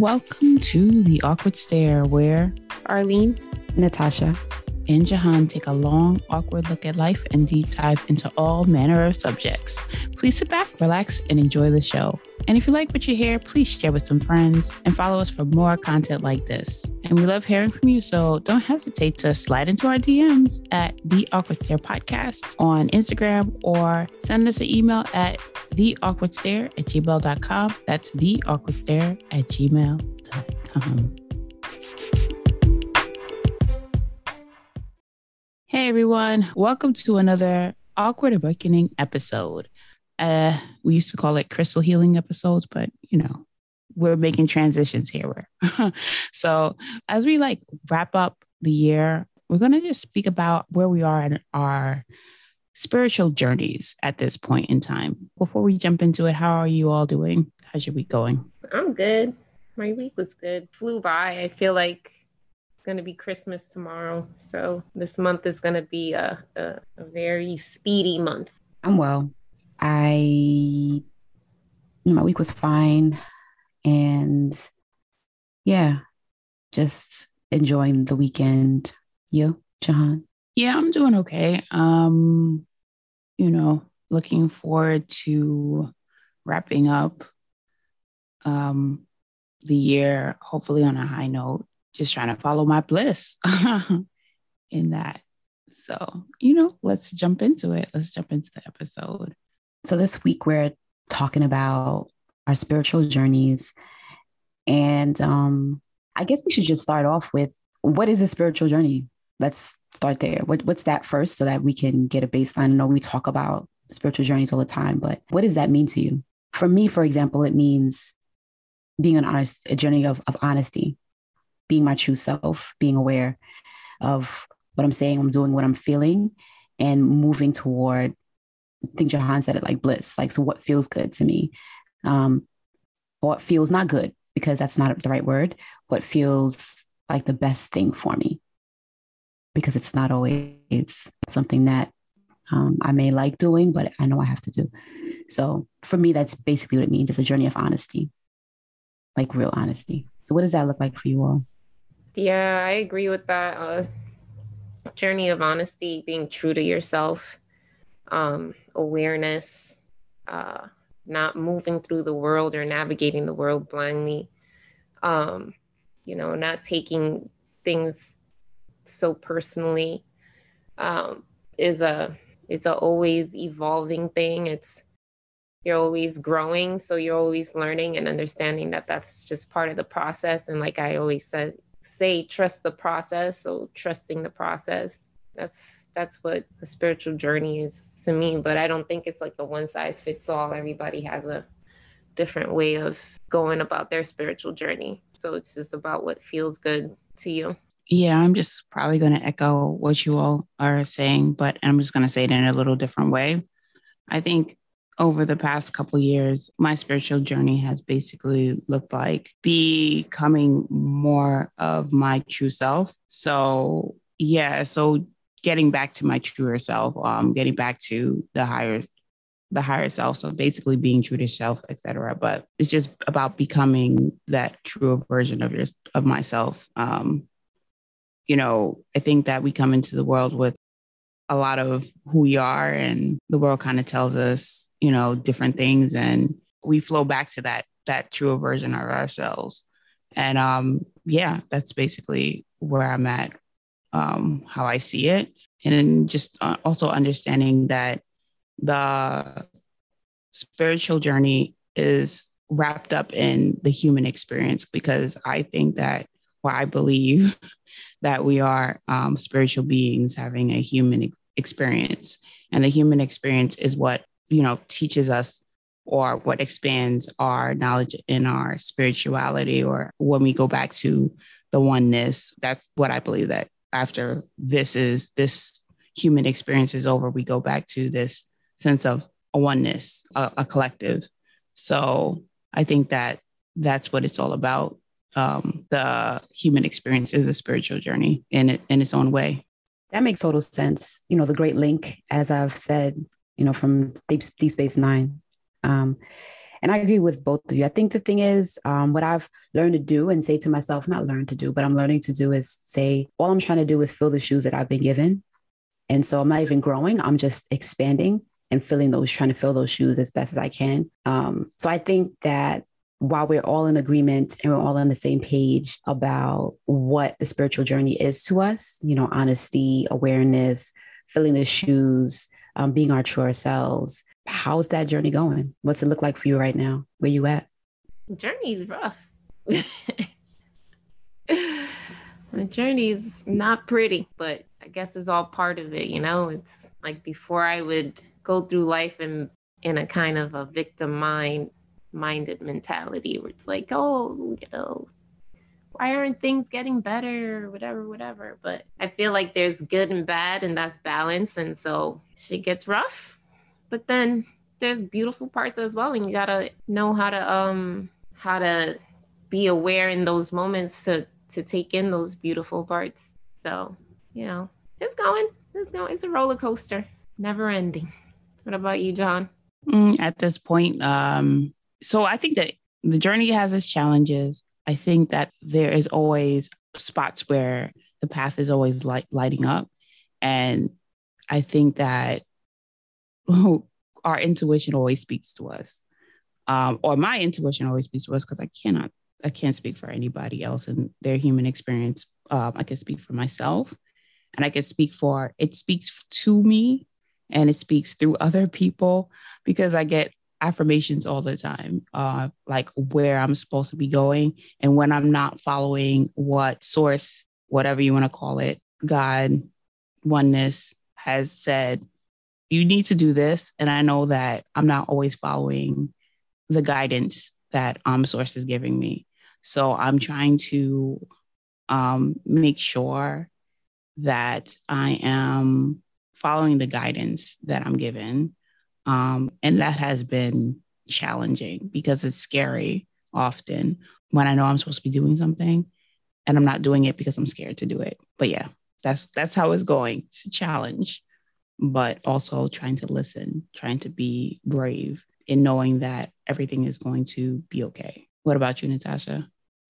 Welcome to the Awkward Stare, where Arlene, Natasha, and Jahan take a long, awkward look at life and deep dive into all manner of subjects. Please sit back, relax, and enjoy the show. And if you like what you hear, please share with some friends and follow us for more content like this. And we love hearing from you, so don't hesitate to slide into our DMs at the Awkward Stare Podcast on Instagram or send us an email at theawkwardstare at gmail.com. That's theawkwardstare at gmail.com. Hey everyone, welcome to another Awkward Awakening episode. Uh, we used to call it crystal healing episodes, but you know, we're making transitions here. so as we like wrap up the year, we're gonna just speak about where we are in our spiritual journeys at this point in time. Before we jump into it, how are you all doing? How's your week going? I'm good. My week was good. Flew by. I feel like it's going to be Christmas tomorrow. So this month is going to be a, a, a, very speedy month. I'm well. I, my week was fine. And yeah, just enjoying the weekend. You, Jahan? Yeah, I'm doing okay. Um, you know, looking forward to wrapping up um the year, hopefully on a high note just trying to follow my bliss in that. So, you know, let's jump into it. Let's jump into the episode. So, this week we're talking about our spiritual journeys. And um, I guess we should just start off with what is a spiritual journey? Let's start there. What, what's that first so that we can get a baseline? I know we talk about spiritual journeys all the time, but what does that mean to you? For me, for example, it means being an honest, a journey of, of honesty, being my true self, being aware of what I'm saying, I'm doing what I'm feeling, and moving toward. Think Jahan said it like bliss, like so what feels good to me, um, what feels not good because that's not the right word. What feels like the best thing for me, because it's not always something that um, I may like doing, but I know I have to do. So for me, that's basically what it means. It's a journey of honesty, like real honesty. So what does that look like for you all? Yeah, I agree with that. Uh, journey of honesty, being true to yourself, um, awareness, uh, not moving through the world or navigating the world blindly. Um, you know, not taking things so personally um, is a it's a always evolving thing. It's you're always growing, so you're always learning and understanding that that's just part of the process. And like I always says, say trust the process so trusting the process that's that's what a spiritual journey is to me but i don't think it's like a one size fits all. Everybody has a different way of going about their spiritual journey. So it's just about what feels good to you. Yeah i'm just probably going to echo what you all are saying but i'm just going to say it in a little different way. I think over the past couple years, my spiritual journey has basically looked like becoming more of my true self. So, yeah, so getting back to my truer self, um, getting back to the higher the higher self. So basically being true to self, etc. But it's just about becoming that truer version of your of myself. Um, you know, I think that we come into the world with a lot of who we are and the world kind of tells us you know, different things. And we flow back to that, that truer version of ourselves. And um, yeah, that's basically where I'm at, um, how I see it. And just uh, also understanding that the spiritual journey is wrapped up in the human experience because I think that, or I believe that we are um, spiritual beings having a human ex- experience. And the human experience is what you know teaches us or what expands our knowledge in our spirituality or when we go back to the oneness that's what i believe that after this is this human experience is over we go back to this sense of a oneness a, a collective. So i think that that's what it's all about. Um, the human experience is a spiritual journey in it in its own way. That makes total sense. You know the great link as i've said you know, from Deep, Deep Space Nine. Um, And I agree with both of you. I think the thing is, um, what I've learned to do and say to myself, not learn to do, but I'm learning to do is say, all I'm trying to do is fill the shoes that I've been given. And so I'm not even growing, I'm just expanding and filling those, trying to fill those shoes as best as I can. Um, so I think that while we're all in agreement and we're all on the same page about what the spiritual journey is to us, you know, honesty, awareness, filling the shoes, um, being our true selves. How's that journey going? What's it look like for you right now? Where you at? Journey is rough. the journey is not pretty, but I guess it's all part of it. You know, it's like before I would go through life in in a kind of a victim mind minded mentality where it's like, oh, you know, why aren't things getting better whatever whatever but i feel like there's good and bad and that's balance and so shit gets rough but then there's beautiful parts as well and you gotta know how to um how to be aware in those moments to to take in those beautiful parts. So you know it's going it's going it's a roller coaster never ending. What about you Jahan? Mm, at this point um so i think that the journey has its challenges. I think that there is always spots where the path is always light, lighting up. And I think that our intuition always speaks to us. Um, or my intuition always speaks to us because I cannot, I can't speak for anybody else and their human experience. Um, I can speak for myself and I can speak for, it speaks to me and it speaks through other people because I get affirmations all the time, uh, like where I'm supposed to be going. And when I'm not following what source, whatever you want to call it, God, oneness has said, you need to do this. And I know that I'm not always following the guidance that um, source is giving me. So I'm trying to um, make sure that I am following the guidance that I'm given um, and that has been challenging because it's scary often when I know I'm supposed to be doing something and I'm not doing it because I'm scared to do it. But yeah, that's that's how it's going. It's a challenge, but also trying to listen, trying to be brave in knowing that everything is going to be okay. What about you, Natasha?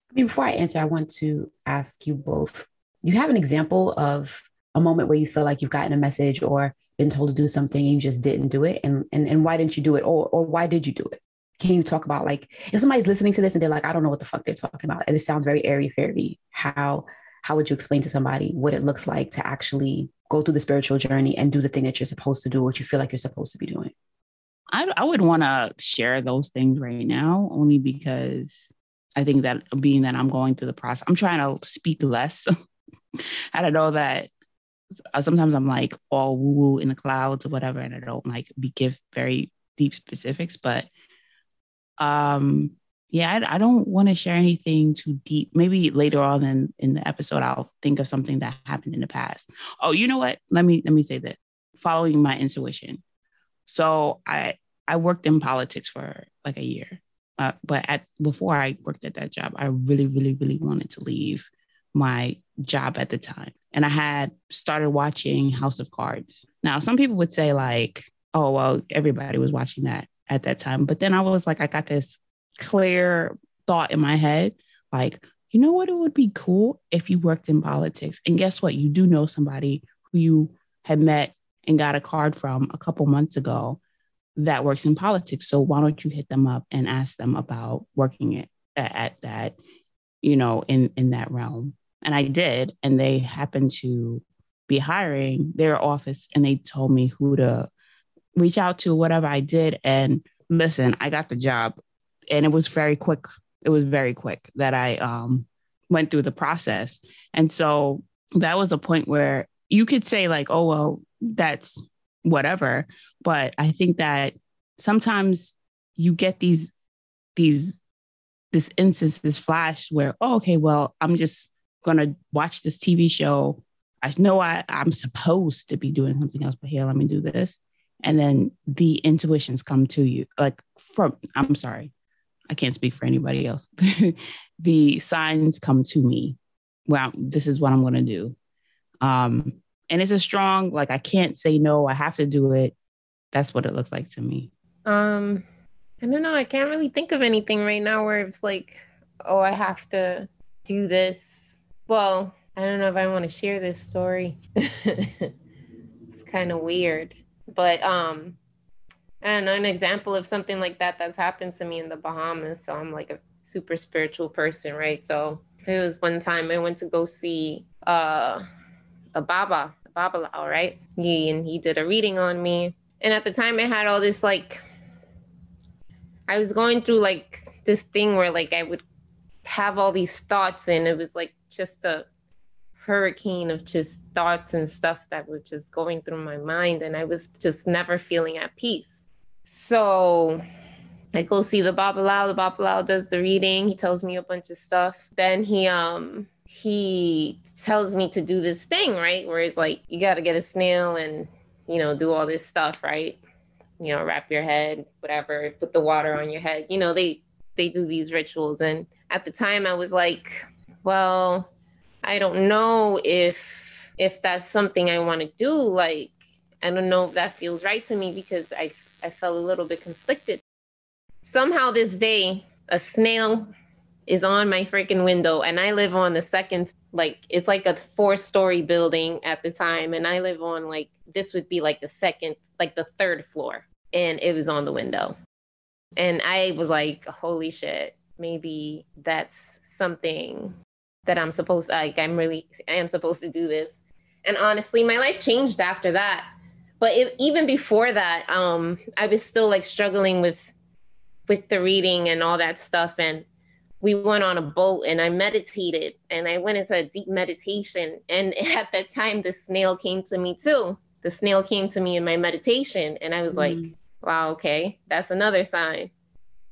I mean, before I answer, I want to ask you both. Do you have an example of a moment where you feel like you've gotten a message or been told to do something and you just didn't do it and and, and why didn't you do it or or why did you do it can you talk about like if somebody's listening to this and they're like i don't know what the fuck they're talking about and it sounds very airy fairy how how would you explain to somebody what it looks like to actually go through the spiritual journey and do the thing that you're supposed to do what you feel like you're supposed to be doing i, I would want to share those things right now only because i think that being that i'm going through the process i'm trying to speak less I don't know that sometimes I'm like all woo woo in the clouds or whatever, and I don't like be give very deep specifics. But um, yeah, I, I don't want to share anything too deep. Maybe later on in in the episode, I'll think of something that happened in the past. Oh, you know what? Let me let me say this. Following my intuition. So I I worked in politics for like a year, uh, but at before I worked at that job, I really really really wanted to leave my job at the time. And I had started watching House of Cards. Now, some people would say, like, oh, well, everybody was watching that at that time. But then I was like, I got this clear thought in my head like, you know what? It would be cool if you worked in politics. And guess what? You do know somebody who you had met and got a card from a couple months ago that works in politics. So why don't you hit them up and ask them about working it at, at that, you know, in in that realm? And I did. And they happened to be hiring their office and they told me who to reach out to, whatever I did. And listen, I got the job and it was very quick. It was very quick that I um, went through the process. And so that was a point where you could say, like, oh, well, that's whatever. But I think that sometimes you get these, these, this instance, this flash where, oh, okay, well, I'm just gonna watch this TV show. I know I, I'm supposed to be doing something else, but here, let me do this. And then the intuitions come to you. Like from I'm sorry, I can't speak for anybody else. the signs come to me. Well, this is what I'm gonna do. Um, and it's a strong, like I can't say no, I have to do it. That's what it looks like to me. Um, I don't know. I can't really think of anything right now where it's like, oh, I have to do this. Well, I don't know if I want to share this story. it's kind of weird. But um I don't know, an example of something like that that's happened to me in the Bahamas. So I'm like a super spiritual person, right? So it was one time I went to go see uh a Baba, a Babalao, right? He and he did a reading on me. And at the time I had all this like I was going through like this thing where like I would have all these thoughts and it was like just a hurricane of just thoughts and stuff that was just going through my mind and I was just never feeling at peace. So I go see the Babalao. The Babalao does the reading. He tells me a bunch of stuff. Then he um he tells me to do this thing, right? Where it's like you got to get a snail and you know do all this stuff, right? you know, wrap your head, whatever, put the water on your head. You know, they they do these rituals and at the time I was like, well, I don't know if if that's something I want to do like I don't know if that feels right to me because I I felt a little bit conflicted. Somehow this day a snail is on my freaking window and I live on the second like it's like a four story building at the time and I live on like this would be like the second like the third floor and it was on the window. And I was like, holy shit, maybe that's something that I'm supposed like, I'm really, I am supposed to do this. And honestly, my life changed after that. But it, even before that, um, I was still like struggling with, with the reading and all that stuff. And we went on a boat and I meditated and I went into a deep meditation. And at that time, the snail came to me too. The snail came to me in my meditation. And I was mm. like, wow, okay, that's another sign.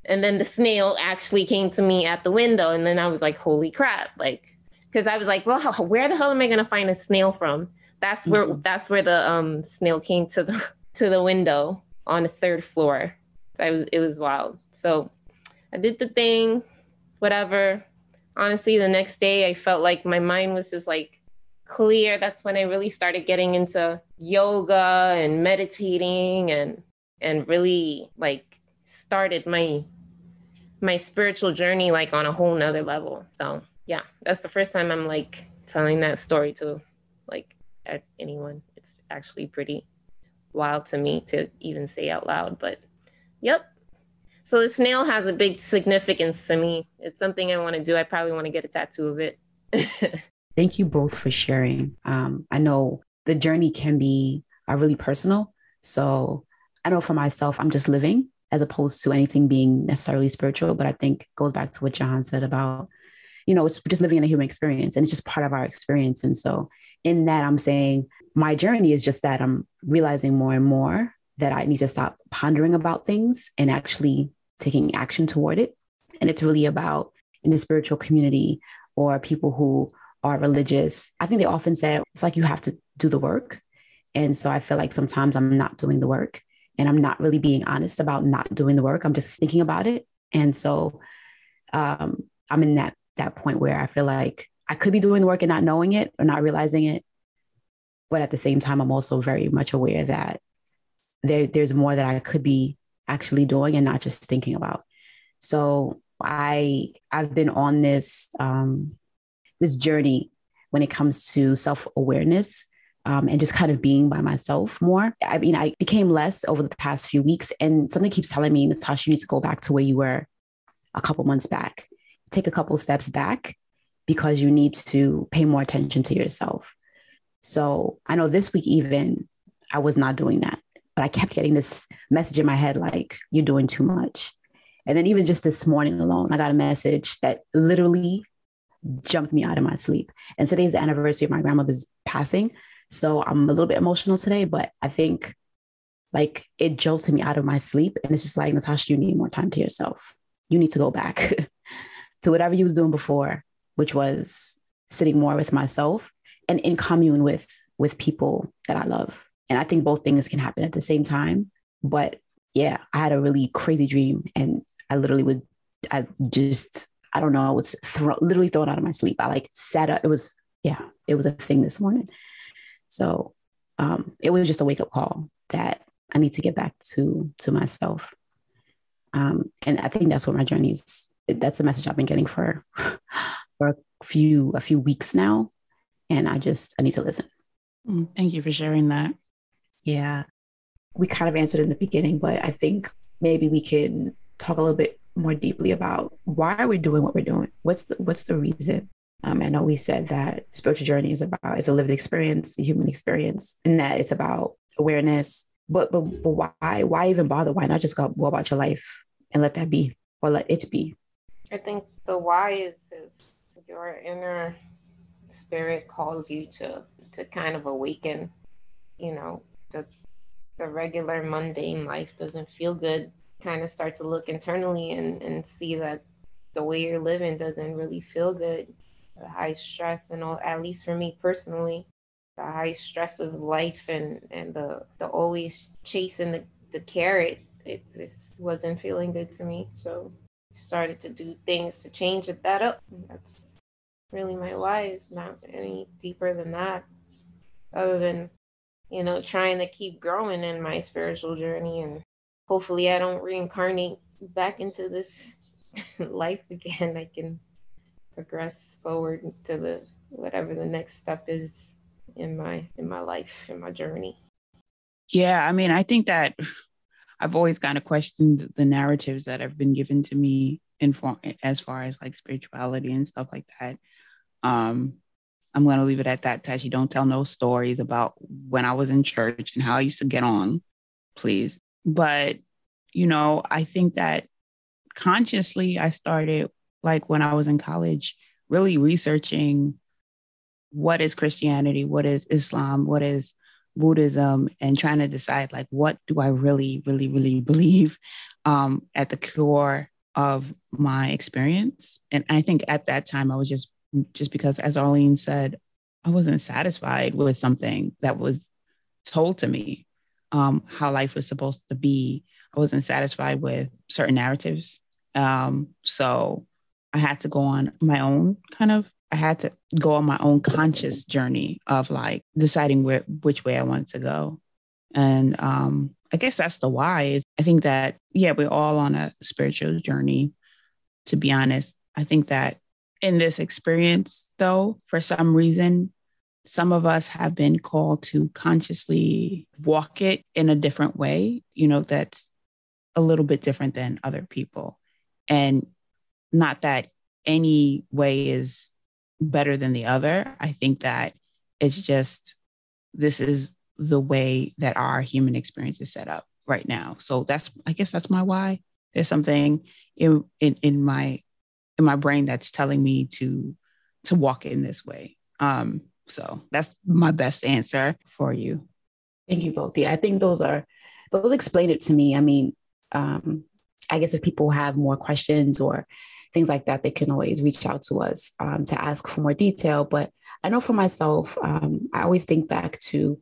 And then the snail actually came to me at the window. And then I was like, holy crap. Like, because I was like, well, where the hell am I going to find a snail from? That's where mm-hmm. that's where the um, snail came to the to the window on the third floor. I was it was wild. So I did the thing, whatever. Honestly, the next day I felt like my mind was just like clear. That's when I really started getting into yoga and meditating and and really like started my my spiritual journey like on a whole nother level. So yeah, that's the first time I'm like telling that story to like anyone. It's actually pretty wild to me to even say out loud, but yep. So the snail has a big significance to me. It's something I want to do. I probably want to get a tattoo of it. Thank you both for sharing. Um, I know the journey can be uh, really personal. So I know for myself, I'm just living as opposed to anything being necessarily spiritual. But I think goes back to what Jahan said about, you know, it's just living in a human experience and it's just part of our experience. And so in that, I'm saying my journey is just that I'm realizing more and more that I need to stop pondering about things and actually taking action toward it. And it's really about in the spiritual community or people who are religious. I think they often say it's like you have to do the work. And so I feel like sometimes I'm not doing the work and I'm not really being honest about not doing the work. I'm just thinking about it. And so um, I'm in that that point where I feel like I could be doing the work and not knowing it or not realizing it. But at the same time, I'm also very much aware that there, there's more that I could be actually doing and not just thinking about. So I I've been on this um, this journey when it comes to self awareness um, and just kind of being by myself more. I mean, I became less over the past few weeks, and something keeps telling me, Natasha, you need to go back to where you were a couple months back. Take a couple steps back because you need to pay more attention to yourself. So I know this week, even I was not doing that, but I kept getting this message in my head like, you're doing too much. And then even just this morning alone, I got a message that literally jumped me out of my sleep. And today's the anniversary of my grandmother's passing. So I'm a little bit emotional today, but I think like it jolted me out of my sleep. And it's just like, Natasha, you need more time to yourself. You need to go back to whatever you was doing before, which was sitting more with myself and in commune with with people that I love. And I think both things can happen at the same time. But yeah, I had a really crazy dream and I literally would I just I don't know, I was throw, literally thrown out of my sleep. I like sat up. It was yeah, it was a thing this morning. So um, it was just a wake up call that I need to get back to to myself. Um, and I think that's what my journey is. That's the message I've been getting for for a few a few weeks now, and I just I need to listen. Mm, thank you for sharing that. Yeah, we kind of answered in the beginning, but I think maybe we can talk a little bit more deeply about why we're we doing what we're doing? What's the what's the reason? Um, I know we said that spiritual journey is about is a lived experience, a human experience, and that it's about awareness. But but, but why why even bother? Why not just go, go about your life and let that be or let it be? I think the why is is your inner spirit calls you to to kind of awaken. You know, the the regular mundane life doesn't feel good. Kind of start to look internally and and see that the way you're living doesn't really feel good the high stress and all at least for me personally the high stress of life and and the the always chasing the, the carrot it just wasn't feeling good to me so started to do things to change it that up. That's really my why it's not any deeper than that other than you know trying to keep growing in my spiritual journey. And hopefully i don't reincarnate back into this life again. I can progress forward to the whatever the next step is in my in my life in my journey. Yeah i mean i think that i've always kind of questioned the narratives that have been given to me in as far as like spirituality and stuff like that. Um i'm going to leave it at that tashi. Don't tell no stories about when i was in church and how i used to get on please. But you know i think that consciously i started like when i was in college really researching what is Christianity, what is Islam, what is Buddhism, and trying to decide like what do I really, really, really believe um, at the core of my experience. And I think at that time I was just just because, as Arlene said, I wasn't satisfied with something that was told to me um, how life was supposed to be. I wasn't satisfied with certain narratives. Um, so I had to go on my own kind of I had to go on my own conscious journey of like deciding where which way I wanted to go. And um I guess that's the why. I think that yeah, we're all on a spiritual journey to be honest. I think that in this experience though, for some reason some of us have been called to consciously walk it in a different way, you know, that's a little bit different than other people. And not that any way is better than the other. I think that it's just this is the way that our human experience is set up right now. So that's I guess that's my why. There's something in in, in my in my brain that's telling me to to walk in this way. Um, so that's my best answer for you. Thank you both. Yeah, I think those are those explain it to me. I mean, um, I guess if people have more questions or things like that, they can always reach out to us um, to ask for more detail. But I know for myself, um, I always think back to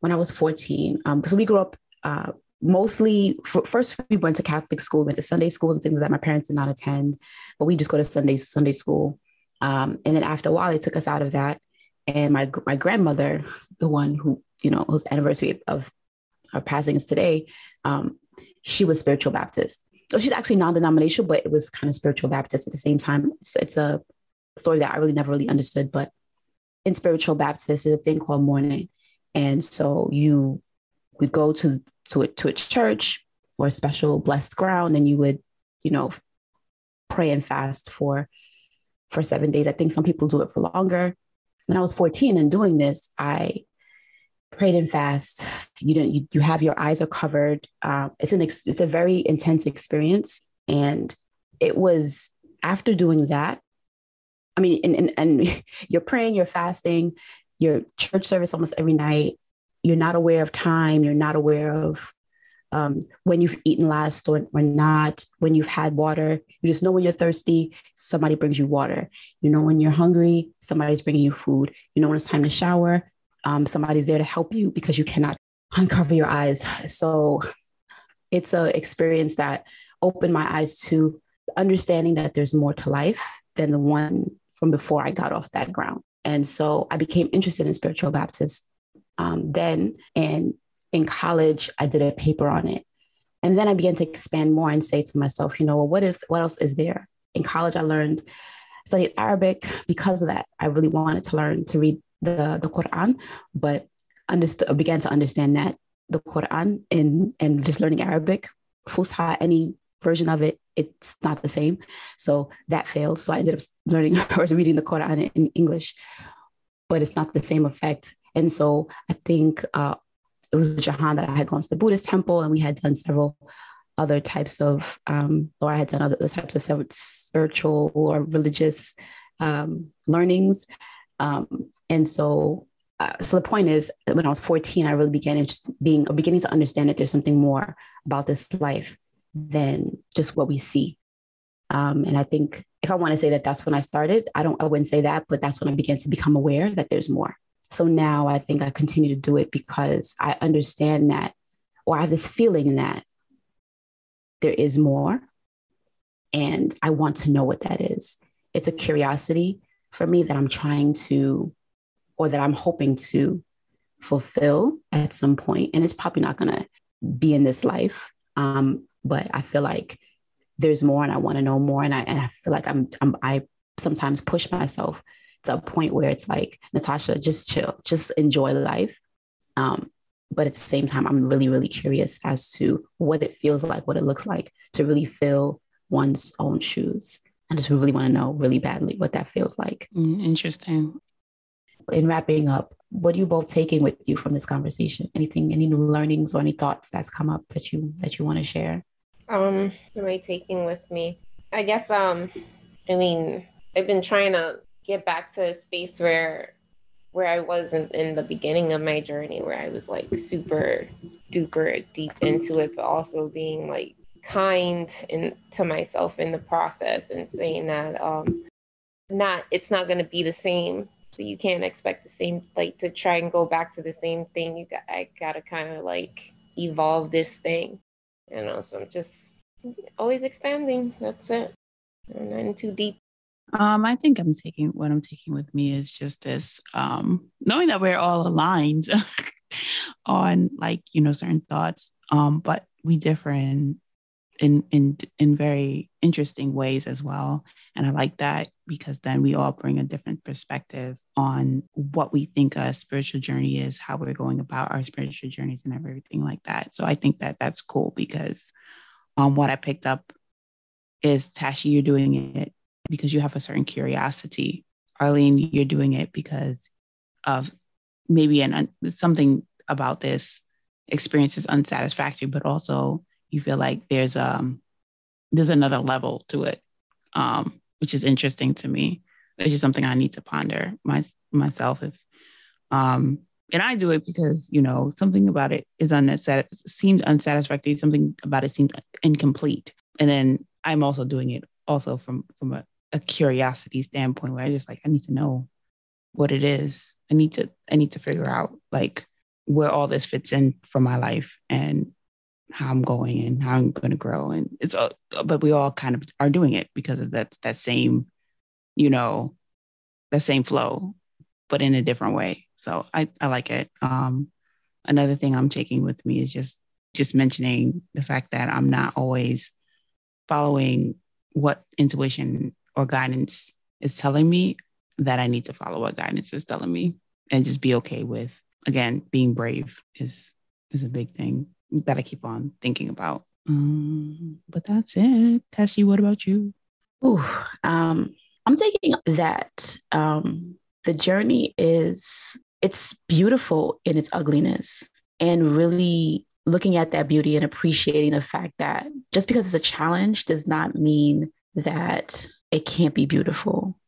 when I was 14. Um, so we grew up uh, mostly, for, first we went to Catholic school, went to Sunday school and things that my parents did not attend, but we just go to Sunday, Sunday school. Um, and then after a while, they took us out of that. And my, my grandmother, the one who, you know, whose anniversary of our passing is today, um, she was spiritual Baptist so she's actually non-denominational, but it was kind of spiritual Baptist at the same time. So it's a story that I really never really understood. But in spiritual Baptist, is a thing called mourning, and so you would go to to a, to a church or a special blessed ground, and you would, you know, pray and fast for for seven days. I think some people do it for longer. When I was 14 and doing this, I prayed and fast. You don't. You, you have your eyes are covered. Uh, it's an ex, it's a very intense experience, and it was after doing that. I mean, and, and and you're praying, you're fasting, your church service almost every night. You're not aware of time. You're not aware of um, when you've eaten last or, or not, when you've had water. You just know when you're thirsty, somebody brings you water. You know when you're hungry, somebody's bringing you food. You know when it's time to shower, um, somebody's there to help you because you cannot uncover your eyes. So it's an experience that opened my eyes to understanding that there's more to life than the one from before I got off that ground. And so I became interested in spiritual Baptist um, then. And in college, I did a paper on it. And then I began to expand more and say to myself, you know, well, what is what else is there? In college, I learned studied Arabic because of that. I really wanted to learn to read the the Quran, but began to understand that the Quran and and just learning Arabic, Fusha, any version of it, it's not the same. So that failed. So I ended up learning or reading the Quran in English, but it's not the same effect. And so I think uh, it was Jahan that I had gone to the Buddhist temple and we had done several other types of, um, or I had done other types of spiritual or religious um, learnings. Um, and so, uh, so the point is, when I was 14, I really began being beginning to understand that there's something more about this life than just what we see. Um, and I think if I want to say that that's when I started, I don't, I wouldn't say that, but that's when I began to become aware that there's more. So now I think I continue to do it because I understand that, or I have this feeling that there is more. And I want to know what that is. It's a curiosity for me that I'm trying to, or that I'm hoping to fulfill at some point. And it's probably not going to be in this life. Um, but I feel like there's more and I want to know more. And I, and I feel like I'm, I'm, I sometimes push myself to a point where it's like, Natasha, just chill, just enjoy life. Um, but at the same time, I'm really, really curious as to what it feels like, what it looks like to really fill one's own shoes. I just really want to know really badly what that feels like. Mm, interesting. In wrapping up, what are you both taking with you from this conversation? Anything, any new learnings or any thoughts that's come up that you that you want to share? Um, am I taking with me? I guess um, I mean, I've been trying to get back to a space where where I was in, in the beginning of my journey, where I was like super duper deep into it, but also being like kind in, to myself in the process and saying that um, not it's not going to be the same. So you can't expect the same like to try and go back to the same thing. You got I gotta kind of like evolve this thing, you know. So I'm just always expanding. That's it. I'm not too deep. Um, I think I'm taking what I'm taking with me is just this um, knowing that we're all aligned on like you know certain thoughts, um, but we differ in in in in very interesting ways as well. And I like that because then we all bring a different perspective on what we think a spiritual journey is, how we're going about our spiritual journeys, and everything like that. So I think that that's cool because um, what I picked up is Tashi, you're doing it because you have a certain curiosity. Arlene, you're doing it because of maybe an something about this experience is unsatisfactory, but also you feel like there's um there's another level to it, um, which is interesting to me. Which is something I need to ponder my, myself. If um, and I do it because you know something about it is unnecessary, seemed unsatisfactory. Something about it seemed incomplete, and then I'm also doing it also from from a a curiosity standpoint where I just like I need to know what it is. I need to I need to figure out like where all this fits in for my life and how I'm going and how I'm going to grow and it's all, but we all kind of are doing it because of that that same you know that same flow but in a different way. So I I like it. Um another thing I'm taking with me is just just mentioning the fact that I'm not always following what intuition or guidance is telling me that I need to follow what guidance is telling me and just be okay with again being brave is is a big thing that I keep on thinking about. Um, but that's it. Tashi, what about you? Ooh, um, I'm taking that um, the journey is it's beautiful in its ugliness and really looking at that beauty and appreciating the fact that just because it's a challenge does not mean that it can't be beautiful.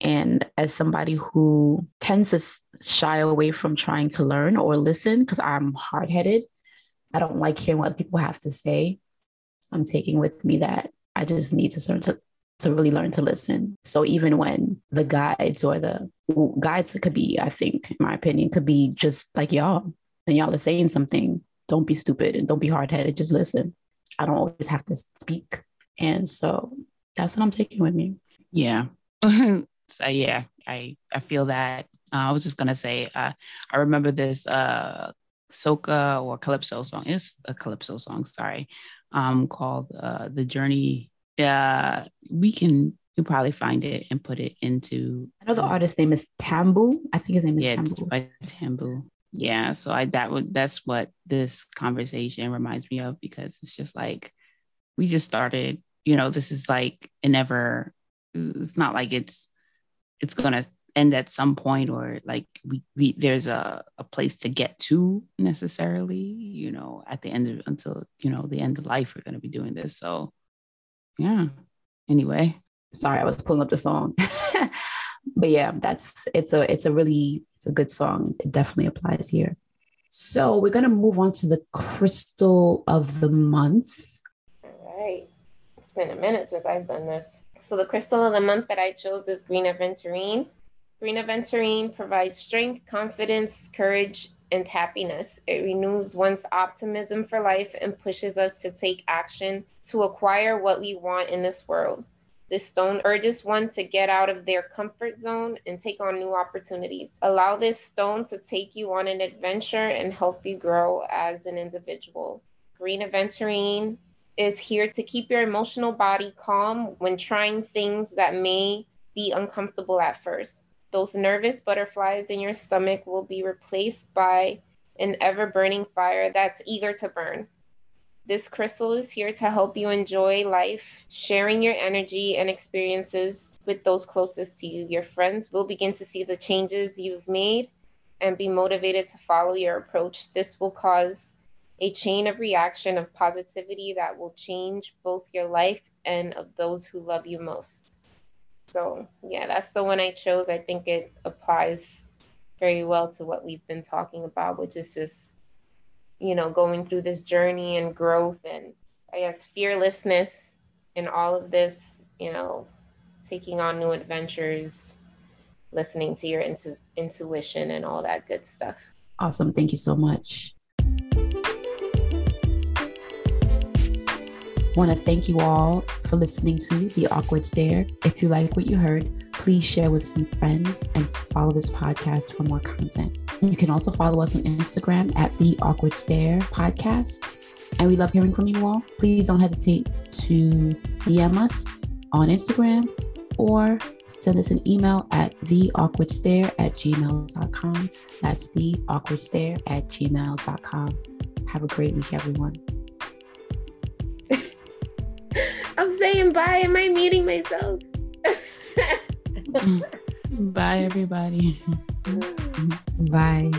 And as somebody who tends to shy away from trying to learn or listen, because I'm hard headed, I don't like hearing what people have to say. I'm taking with me that I just need to learn to, to really learn to listen. So even when the guides or the guides could be, I think, in my opinion, could be just like y'all, and y'all are saying something, don't be stupid and don't be hard headed, just listen. I don't always have to speak. And so that's what I'm taking with me. Yeah. so yeah, I I feel that. Uh, I was just gonna say, uh, I remember this uh, soca or calypso song. It's a calypso song, sorry, um, called uh, "The Journey." Uh, we can you probably find it and put it into. I know the artist's name is Tambu. I think his name is yeah, Tambu. Tambu. Yeah, so I that would that's what this conversation reminds me of because it's just like we just started. You know, this is like it never. It's not like it's it's gonna end at some point or like we, we there's a, a place to get to necessarily you know at the end of until you know the end of life we're going to be doing this. So yeah. Anyway. Sorry i was pulling up the song. But yeah that's it's a it's a really it's a good song. It definitely applies here. So we're going to move on to the crystal of the month. All right it's been a minute since i've done this. So the crystal of the month that i chose is green aventurine Green aventurine provides strength, confidence, courage, and happiness. It renews one's optimism for life and pushes us to take action to acquire what we want in this world. This stone urges one to get out of their comfort zone and take on new opportunities. Allow this stone to take you on an adventure and help you grow as an individual. Green aventurine is here to keep your emotional body calm when trying things that may be uncomfortable at first. Those nervous butterflies in your stomach will be replaced by an ever burning fire that's eager to burn. This crystal is here to help you enjoy life, sharing your energy and experiences with those closest to you. Your friends will begin to see the changes you've made and be motivated to follow your approach. This will cause a chain of reaction of positivity that will change both your life and of those who love you most. So yeah, that's the one I chose. I think it applies very well to what we've been talking about, which is just, you know, going through this journey and growth and I guess fearlessness in all of this, you know, taking on new adventures, listening to your intu- intuition and all that good stuff. Awesome. Thank you so much. Want to thank you all for listening to The Awkward Stare. If you like what you heard, please share with some friends and follow this podcast for more content. You can also follow us on Instagram at The Awkward Stare Podcast. And we love hearing from you all. Please don't hesitate to DM us on Instagram or send us an email at theawkwardstare at gmail.com. That's theawkwardstare at gmail.com. Have a great week, everyone. Saying bye. Am I meeting myself? bye, everybody. Bye.